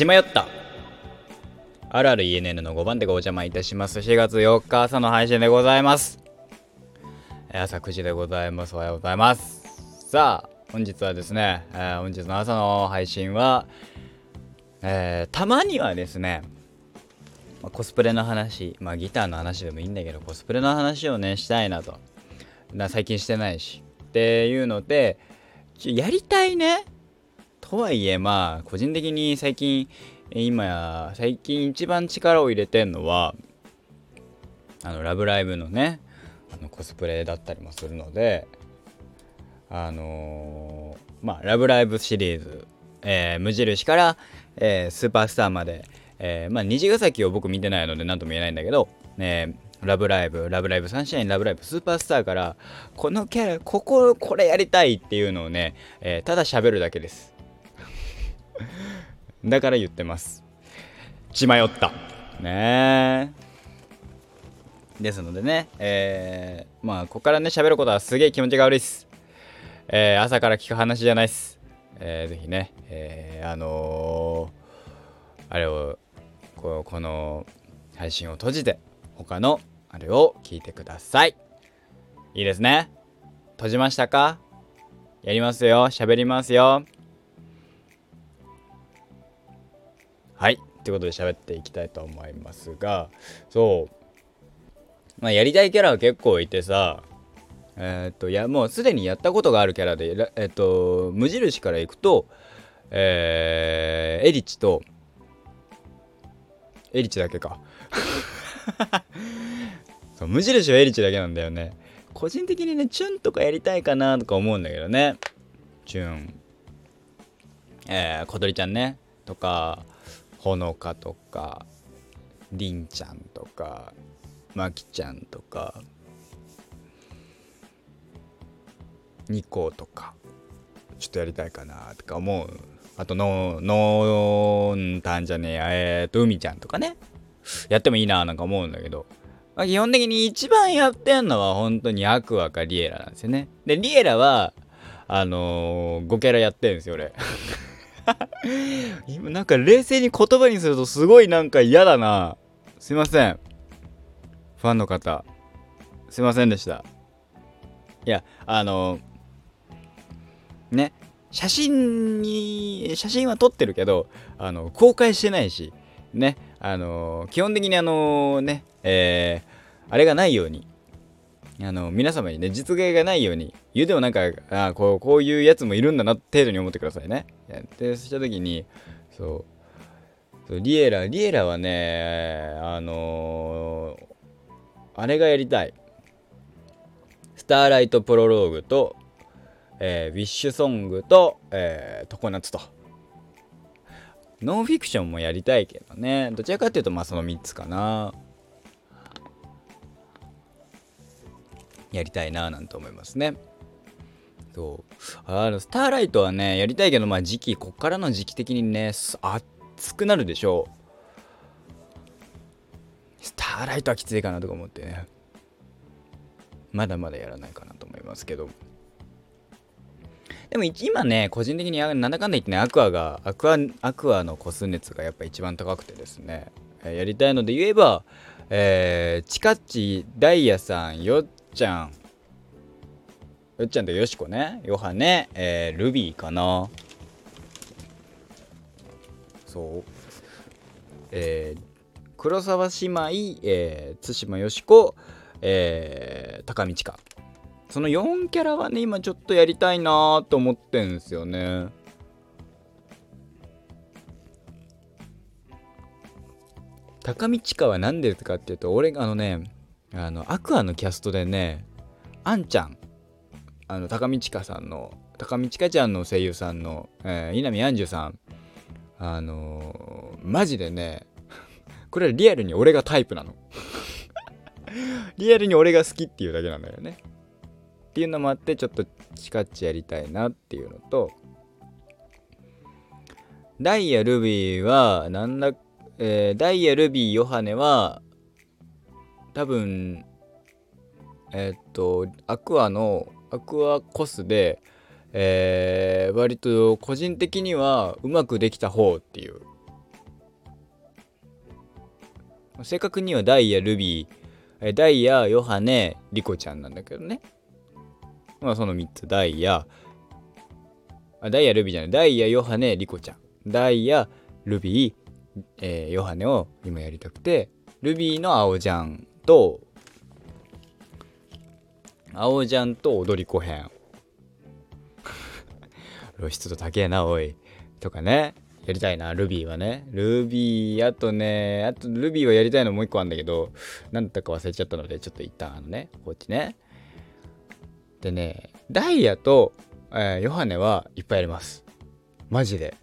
血迷ったあるある ENN の5番手がお邪魔いたします4月4日朝の配信でございます朝9時でございますおはようございますさあ本日はですね、えー、本日の朝の配信は、えー、たまにはですねまあ、コスプレの話、まあギターの話でもいいんだけど、コスプレの話をね、したいなと。な最近してないし。っていうので、やりたいね。とはいえ、まあ、個人的に最近、今や、最近一番力を入れてんのは、あの、ラブライブのね、あのコスプレだったりもするので、あのー、まあ、ラブライブシリーズ、えー、無印から、えー、スーパースターまで、えー、まあ、虹ヶ崎を僕見てないので何とも言えないんだけど、えー、ラブライブ、ラブライブサンシャイン、ラブライブスーパースターから、このキャラ、ここ、これやりたいっていうのをね、えー、ただ喋るだけです。だから言ってます。血迷った。ねですのでね、えー、まあ、ここからね、喋ることはすげえ気持ちが悪いっす。えー、朝から聞く話じゃないっす。えー、ぜひね、えー、あのー、あれをここの配信を閉じて他のあれを聞いてくださいいいですね閉じましたか？やりますよ喋りますよはいということで喋っていきたいと思いますがそう。まあやりたいキャラは結構いてさえー、っといやもうすでにやったことがあるキャラでえー、っと無印から行くとえー、エリチとエリチだけか。そう無印はエリチだけなんだよね。個人的にねチュンとかやりたいかなとか思うんだけどね。チュン。えー、小鳥ちゃんね。とかほのかとかりんちゃんとかまきちゃんとかニコとかちょっとやりたいかなとか思うあとの、のんたんじゃねえや、えーと、海ちゃんとかね。やってもいいななんか思うんだけど。まあ、基本的に一番やってんのは本当にアクアかリエラなんですよね。で、リエラは、あのー、5キャラやってるんですよ、俺。今なんか冷静に言葉にするとすごいなんか嫌だな。すいません。ファンの方。すいませんでした。いや、あの、ね、写真に、写真は撮ってるけど、あの、公開してないし、ね、あの、基本的にあの、ね、えー、あれがないように、あの、皆様にね、実芸がないように、言うてもなんか、あこう、こういうやつもいるんだな、程度に思ってくださいね。で、そした時に、そう、そうリエラ、リエラはね、あのー、あれがやりたい。スターライトプロローグと、えー、ウィッシュソングと、えー、常夏と。ノンフィクションもやりたいけどね。どちらかっていうと、まあその3つかな。やりたいななんて思いますね。そう。あの、スターライトはね、やりたいけど、まあ時期、こっからの時期的にね、暑くなるでしょう。スターライトはきついかなとか思ってね。まだまだやらないかなと思いますけど。でも今ね、個人的になんだかんだ言ってね、アクアが、アクア、アクアの個数熱がやっぱ一番高くてですね、やりたいので言えば、えー、チカッチ、ダイヤさん、よっちゃん、よっちゃんとよしこね、ヨハネ、えー、ルビーかな。そう。えー、黒沢姉妹、えー、対馬よしこ、えー、高道か。その4キャラはね、今ちょっとやりたいなと思ってんすよね。高道かは何でかっていうと、俺、あのね、あの、アクアのキャストでね、あんちゃん、あの、高道かさんの、高道かちゃんの声優さんの、えー、稲見杏樹さん、あのー、マジでね、これリアルに俺がタイプなの。リアルに俺が好きっていうだけなんだよね。っていうのもあってちょっとチカッチやりたいなっていうのとダイヤルビーはなんだ、えー、ダイヤルビーヨハネは多分えー、っとアクアのアクアコスでえー、割と個人的にはうまくできた方っていう。正確にはダイヤルビーダイヤヨハネリコちゃんなんだけどね。まあその3つ。ダイヤ。あダイヤルビーじゃない。ダイヤヨハネリコちゃん。ダイヤルビー、えー、ヨハネを今やりたくてルビーの青ジャンと青ジャンと踊り子編 露出度高えなおい。とかね。やりたいなルビーはね。ルビーあとねあとルビーはやりたいのもう一個あるんだけど何だったか忘れちゃったのでちょっと一旦あのねこっちね。でねダイヤと、えー、ヨハネはいっぱいやります。マジで。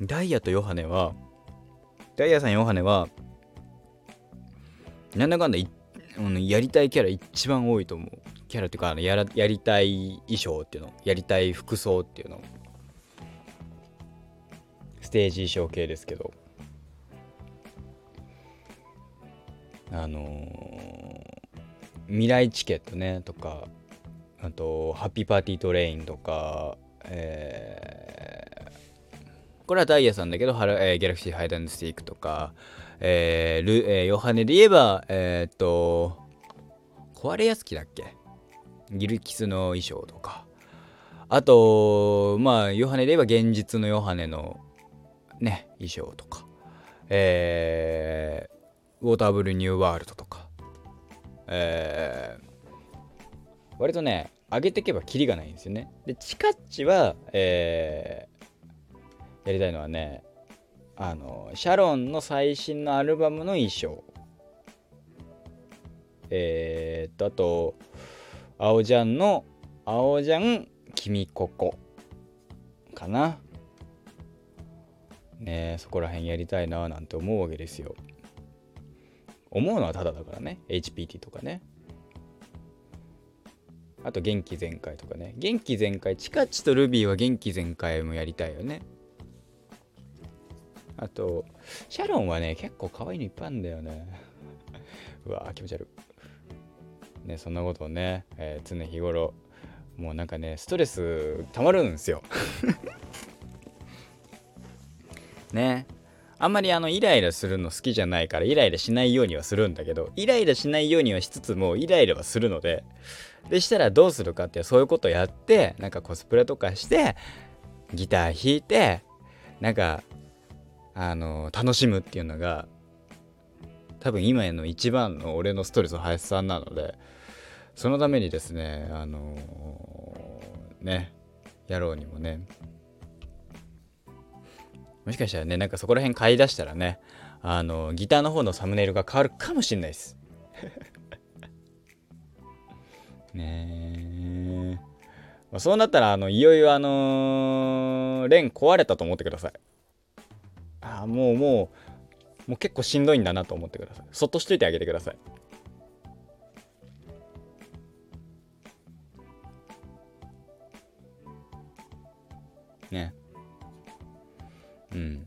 ダイヤとヨハネはダイヤさんヨハネはなんだかんだやりたいキャラ一番多いと思う。キャラっていうかやらやりたい衣装っていうの。やりたい服装っていうの。ステージ衣装系ですけど。あのー、未来チケットねとかあとハッピーパーティートレインとかえー、これはダイヤさんだけど、えー、ギャラクシーハイダンドスティックとか、えールえー、ヨハネで言えば、えー、っと、壊れやすきだっけ？ギルキスの衣装とか。あと、まあ、ヨハネで言えば現実のヨハネのね、衣装とか。えー、ウォーターブルニューワールドとか。えー、割とね、上げていけばキリがないんですよね。で、チカッチは、えー、やりたいのはね、あのシャロンの最新のアルバムの衣装。えー、っとあと青ジャンの青ジャン君ここかな。ねそこら辺やりたいななんて思うわけですよ。思うのはただだからね。HPT とかね。あと元気全開とかね。元気全開。チカチとルビーは元気全開もやりたいよね。あと、シャロンはね、結構可愛いのいっぱいあるんだよね。うわ気持ち悪い。ね、そんなことをね、えー、常日頃、もうなんかね、ストレス溜まるんですよ。ね。あんまりあのイライラするの好きじゃないからイライラしないようにはするんだけどイライラしないようにはしつつもイライラはするのででしたらどうするかってそういうことやってなんかコスプレとかしてギター弾いてなんかあの楽しむっていうのが多分今への一番の俺のストレス発散なのでそのためにですねあのー、ね野郎にもねもしかしたらねなんかそこら辺買い出したらねあのギターの方のサムネイルが変わるかもしんないです。ねえ、まあ、そうなったらあのいよいよあのー、レン壊れたと思ってください。あもうもうもう結構しんどいんだなと思ってください。そっとしといてあげてください。ね。うん。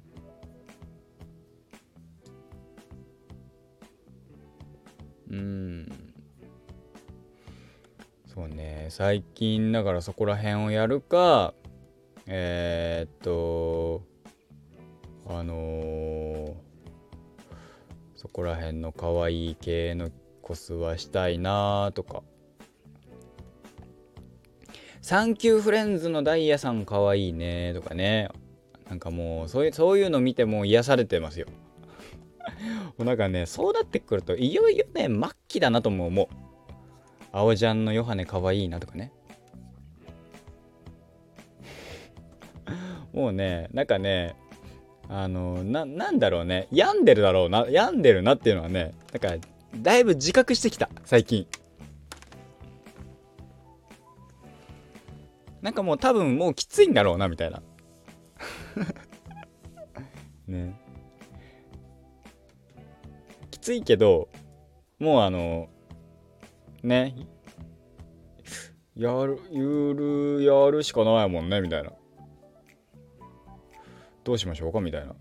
うん。そうね。最近だからそこら辺をやるかえー、っとあのー、そこら辺の可愛い系のコスはしたいなとか。サンキューフレンズのダイヤさん可愛いねとかね。なんかもうそういうそういうの見ても癒されてますよ。もうなんかねそうなってくるといよいよね末期だなとも思う。青ちゃんのヨハネ可愛いなとかね。もうねなんかねあのななんだろうね。病んでるだろうな。病んでるなっていうのはねなんかだいぶ自覚してきた。最近。なんかもう多分もうきついんだろうなみたいな。ね。きついけどもうあのね。やるゆるやるしかないもんねみたいな。どうしましょうかみたいな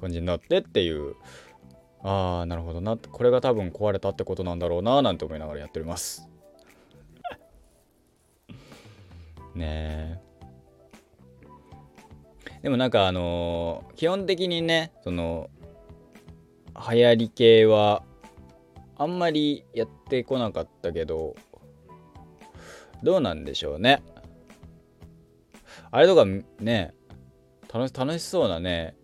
感じになってっていう。ああなるほどな。これが多分壊れたってことなんだろうななんて思いながらやっております。ねえ。でもなんかあのー基本的にねその流行り系はあんまりやってこなかったけどどうなんでしょうね。あれとかね楽しそうなね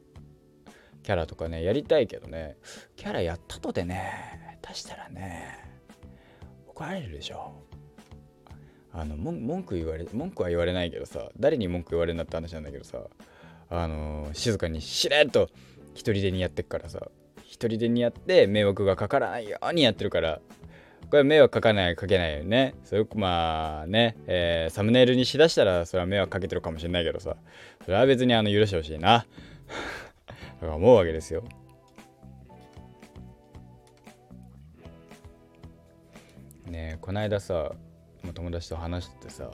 キャラとかねやりたいけどね。キャラやったとてね出したらね怒られるでしょ。あの文文句言われ文句は言われないけどさ誰に文句言われるんだって話なんだけどさあの静かにしれっと一人でにやってっからさ一人でにやって迷惑がかからないようにやってるからこれ迷惑かかないかけないよね。それまあね、えーサムネイルにしだしたらそれは迷惑かけてるかもしれないけどさ。それは別にあの許してほしいな。とか思うわけですよ。ねえこないださ友達と話しててさ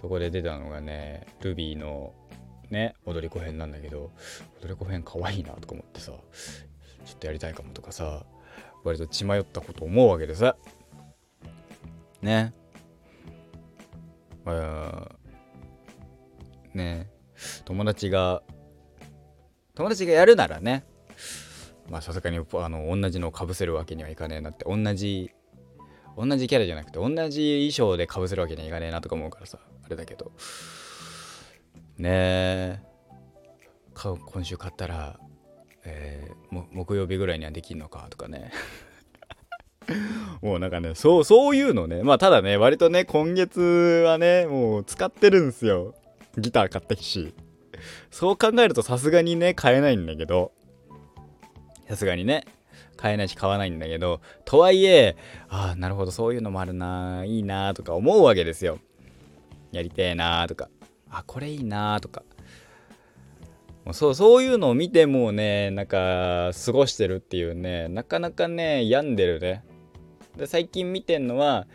そこで出たのがねルビーのね踊り子編なんだけど踊り子編可愛いなとか思ってさちょっとやりたいかもとかさ割と血迷ったこと思うわけでさ。ね。まあね友達が友達がやるならねまあさすがにあの同じのをかぶせるわけにはいかねえなって同じ同じキャラじゃなくて同じ衣装でかぶせるわけにはいかねえなとか思うからさあれだけど。ねえ今週買ったら、えー木曜日ぐらいにはできるのかとかね。もうなんかねそうそういうのね。まあただね割とね今月はねもう使ってるんですよ。ギター買ったしそう考えるとさすがにね買えないんだけど。さすがにね買えないし買わないんだけど。とはいえああなるほどそういうのもあるないいなとか思うわけですよ。やりてえなとか。あこれいいなとか。もうそうそういうのを見てもうねなんか過ごしてるっていうねなかなかね病んでるね。で最近見てんのは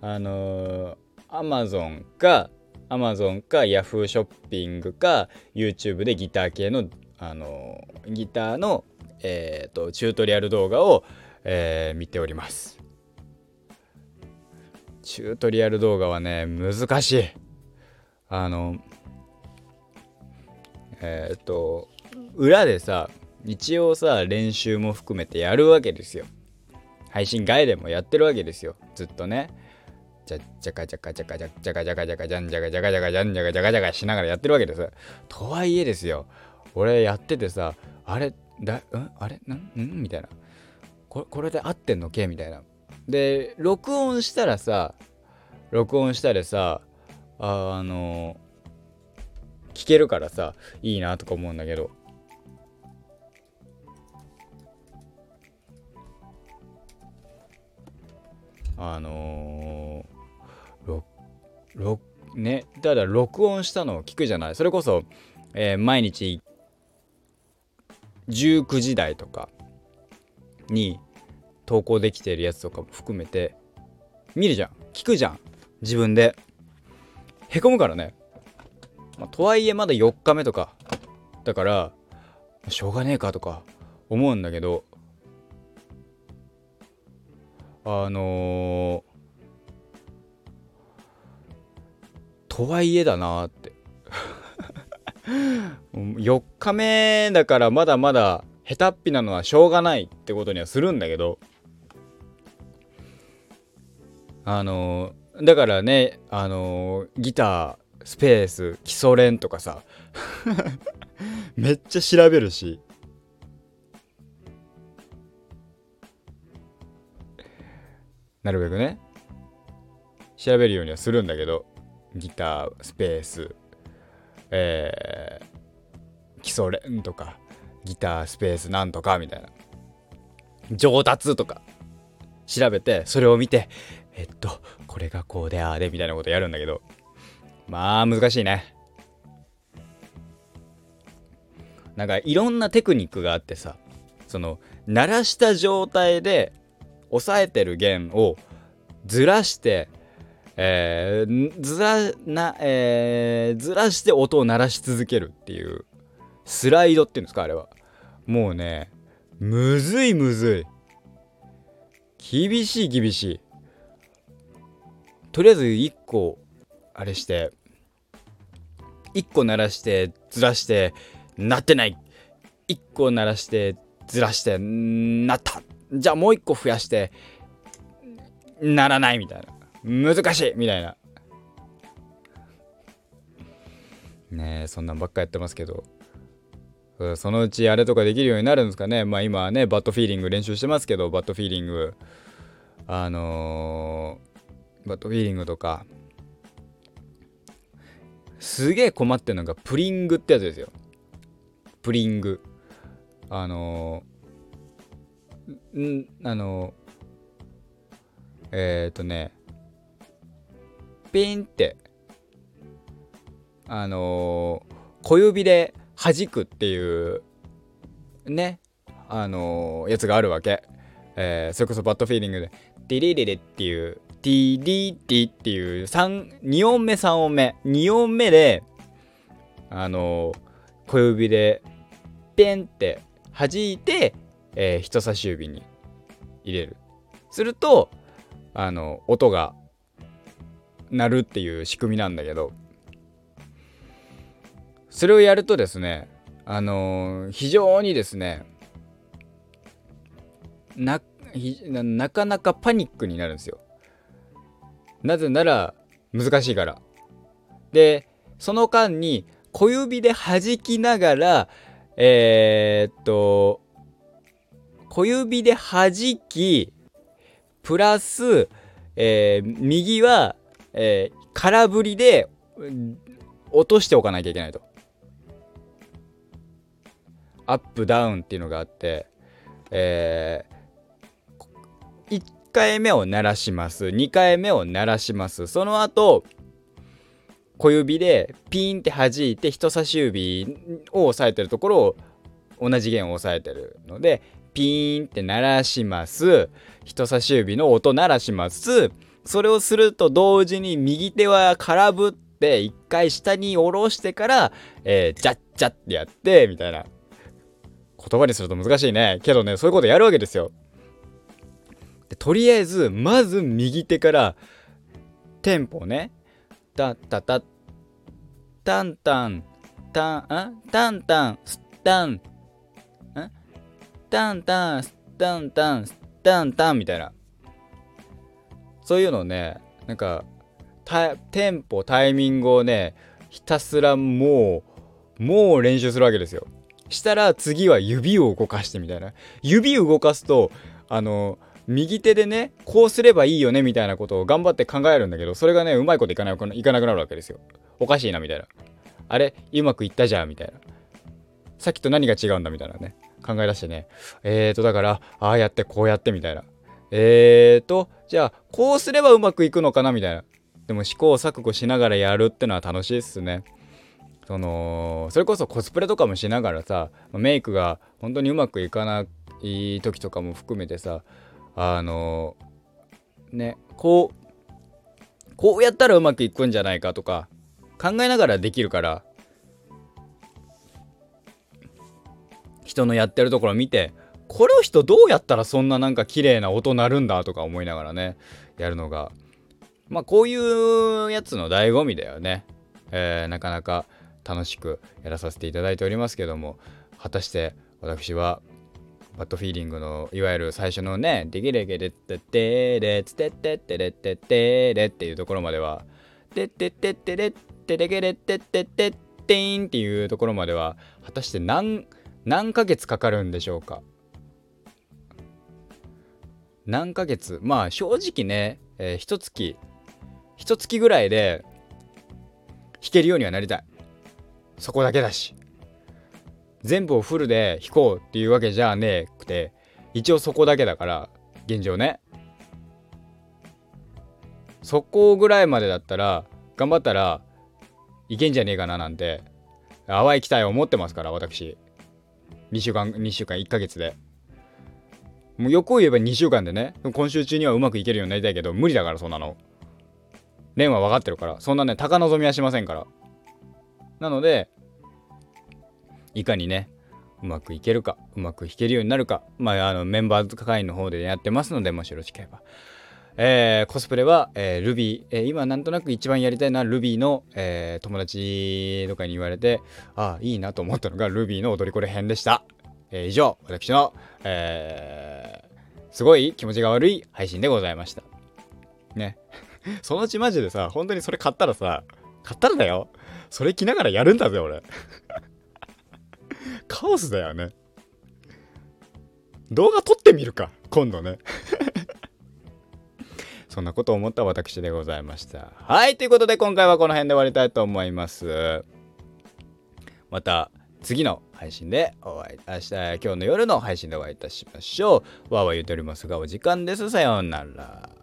あのー、Amazon か Amazon か Yahoo ショッピングか YouTube でギター系のあのーギターのえー、とチュートリアル動画を、えー見ております。チュートリアル動画はね難しい。あのえっ、と裏でさ一応さ練習も含めてやるわけですよ。配信外でもやってるわけですよずっとねじゃじゃかじゃかじゃかじゃじゃかじゃかじゃかじゃんじゃかじゃかじゃかじゃんじゃかじゃかじゃかしながらやってるわけですとはいえですよ俺やっててさあれだんあれなんんみたいなここれで合ってんのけみたいなで録音したらさ録音したらさああの聞けるからさいいなとか思うんだけどあのー、ろろねただ録音したのを聞くじゃない。それこそ、えー毎日19時台とかに投稿できてるやつとかも含めて見るじゃん。聞くじゃん。自分で。へこむからね、まあとはいえまだ4日目とか。だからしょうがねえかとか思うんだけどあのーとはいえだなーって。4日目だからまだまだ下手っぴなのはしょうがないってことにはするんだけど。あのだからねあのギタースペース基礎練とかさ。めっちゃ調べるし。なるべくね。調べるようにはするんだけどギタースペース。えー、基礎練とかギタースペースなんとかみたいな。上達とか。調べてそれを見てえっとこれがこうでああでみたいなことやるんだけど。まあ難しいね。なんかいろんなテクニックがあってさ。その鳴らした状態で押さえてる弦をずらしてえーずらな、えーずらして音を鳴らし続けるっていうスライドっていうんですかあれは。もうねむずいむずい。厳しい厳しい。とりあえず1個あれして1個鳴らしてずらしてなってない。1個鳴らしてずらしてなった。じゃあもう1個増やしてならないみたいな。難しいみたいな。ねえそんなんばっかやってますけど。そのうちあれとかできるようになるんですかね。まあ今はねバッドフィーリング練習してますけどバッドフィーリング。あのー、バッドフィーリングとか。すげえ困ってるのがプリングってやつですよ。プリング。あのー、んあの、えっ、とねピンってあの小指で弾くっていうねあのやつがあるわけ、えー、それこそバッドフィーリングで「ディリリリ」っていう「ディリリ」っていう2音目3音目。2音目であの小指でペンって弾いて、えー、人差し指に入れる。するとあの音が鳴るっていう仕組みなんだけどそれをやるとですねあのー、非常にですねななかなかパニックになるんですよ。なぜなら難しいから。でその間に小指で弾きながらえー、っと小指で弾きプラス、えー、右は、えー、空振りで落としておかなきゃいけないと。アップダウンっていうのがあって、えー、1回目を鳴らします2回目を鳴らしますその後小指でピンって弾いて人差し指を押さえてるところを同じ弦を押さえてるのでピーンって鳴らします人差し指の音鳴らしますそれをすると同時に右手は空振って一回下に下ろしてから、えー、ジャッジャってやってみたいな言葉にすると難しいね。けどね、そういうことやるわけですよ。でとりあえず、まず右手から、テンポね。タッタタッ、タンタン、タン、あタンタン、スタン、んタンタン、スタンタン、スタンタンみたいな。そういうのをね、なんか、テンポ、タイミングをね、ひたすらもう、もう練習するわけですよ。したら次は指を動かしてみたいな。指動かすとあの右手でねこうすればいいよねみたいなことを頑張って考えるんだけどそれがねうまいこといかないいかなくなるわけですよ。おかしいなみたいな。あれ？うまくいったじゃんみたいな。さっきと何が違うんだみたいなね。考え出してね。えーとだからああやってこうやってみたいな。えーとじゃあこうすればうまくいくのかなみたいな。でも試行錯誤しながらやるってのは楽しいっすね。そのそれこそコスプレとかもしながらさメイクが本当にうまくいかない時とかも含めてさあのねこうこうやったらうまくいくんじゃないかとか考えながらできるから人のやってるところを見てこれを人どうやったらそんななんか綺麗な音鳴るんだとか思いながらねやるのが。まあこういうやつの醍醐味だよね、えー、なかなか楽しくやらさせていただいておりますけども。果たして私はバッドフィーリングのいわゆる最初のね「デキレゲレッテテレツテッテッテレッテッテレ」っていうところまでは「テッテッテッテレッテレゲレッテッテッテッテイン」っていうところまでは果たして何何ヶ月かかるんでしょうか？何ヶ月？まあ正直ね、えー、一月一月ぐらいで弾けるようにはなりたい。そこだけだし。全部をフルで弾こうっていうわけじゃねえくて一応そこだけだから現状ね。そこぐらいまでだったら頑張ったらいけんじゃねえかななんて淡い期待を持ってますから私。2週間2週間1ヶ月で。もう欲を言えば2週間でね。今週中にはうまくいけるようになりたいけど無理だからそんなの。蓮は分かってるから。そんなね高望みはしませんから。なのでいかにねうまくいけるかうまく弾けるようになるか。まああのメンバー会員の方でやってますのでもしよろしければ。えー、コスプレは、えー、ルビー、えー、今なんとなく一番やりたいのはルビーの、えー、友達とかに言われて、ああ、いいなと思ったのがルビーの踊り子れ編でした。えー、以上、私の、えー、すごい気持ちが悪い配信でございました。ね。そのうちマジでさ、本当にそれ買ったらさ、買ったらだよ。それ着ながらやるんだぜ、俺。カオスだよね。動画撮ってみるか、今度ね。そんなことを思った私でございました。はい、ということで今回はこの辺で終わりたいと思います。また次の配信でお会い、明日、今日の夜の配信でお会いいたしましょう。わーわー言っておりますが、お時間です。さようなら。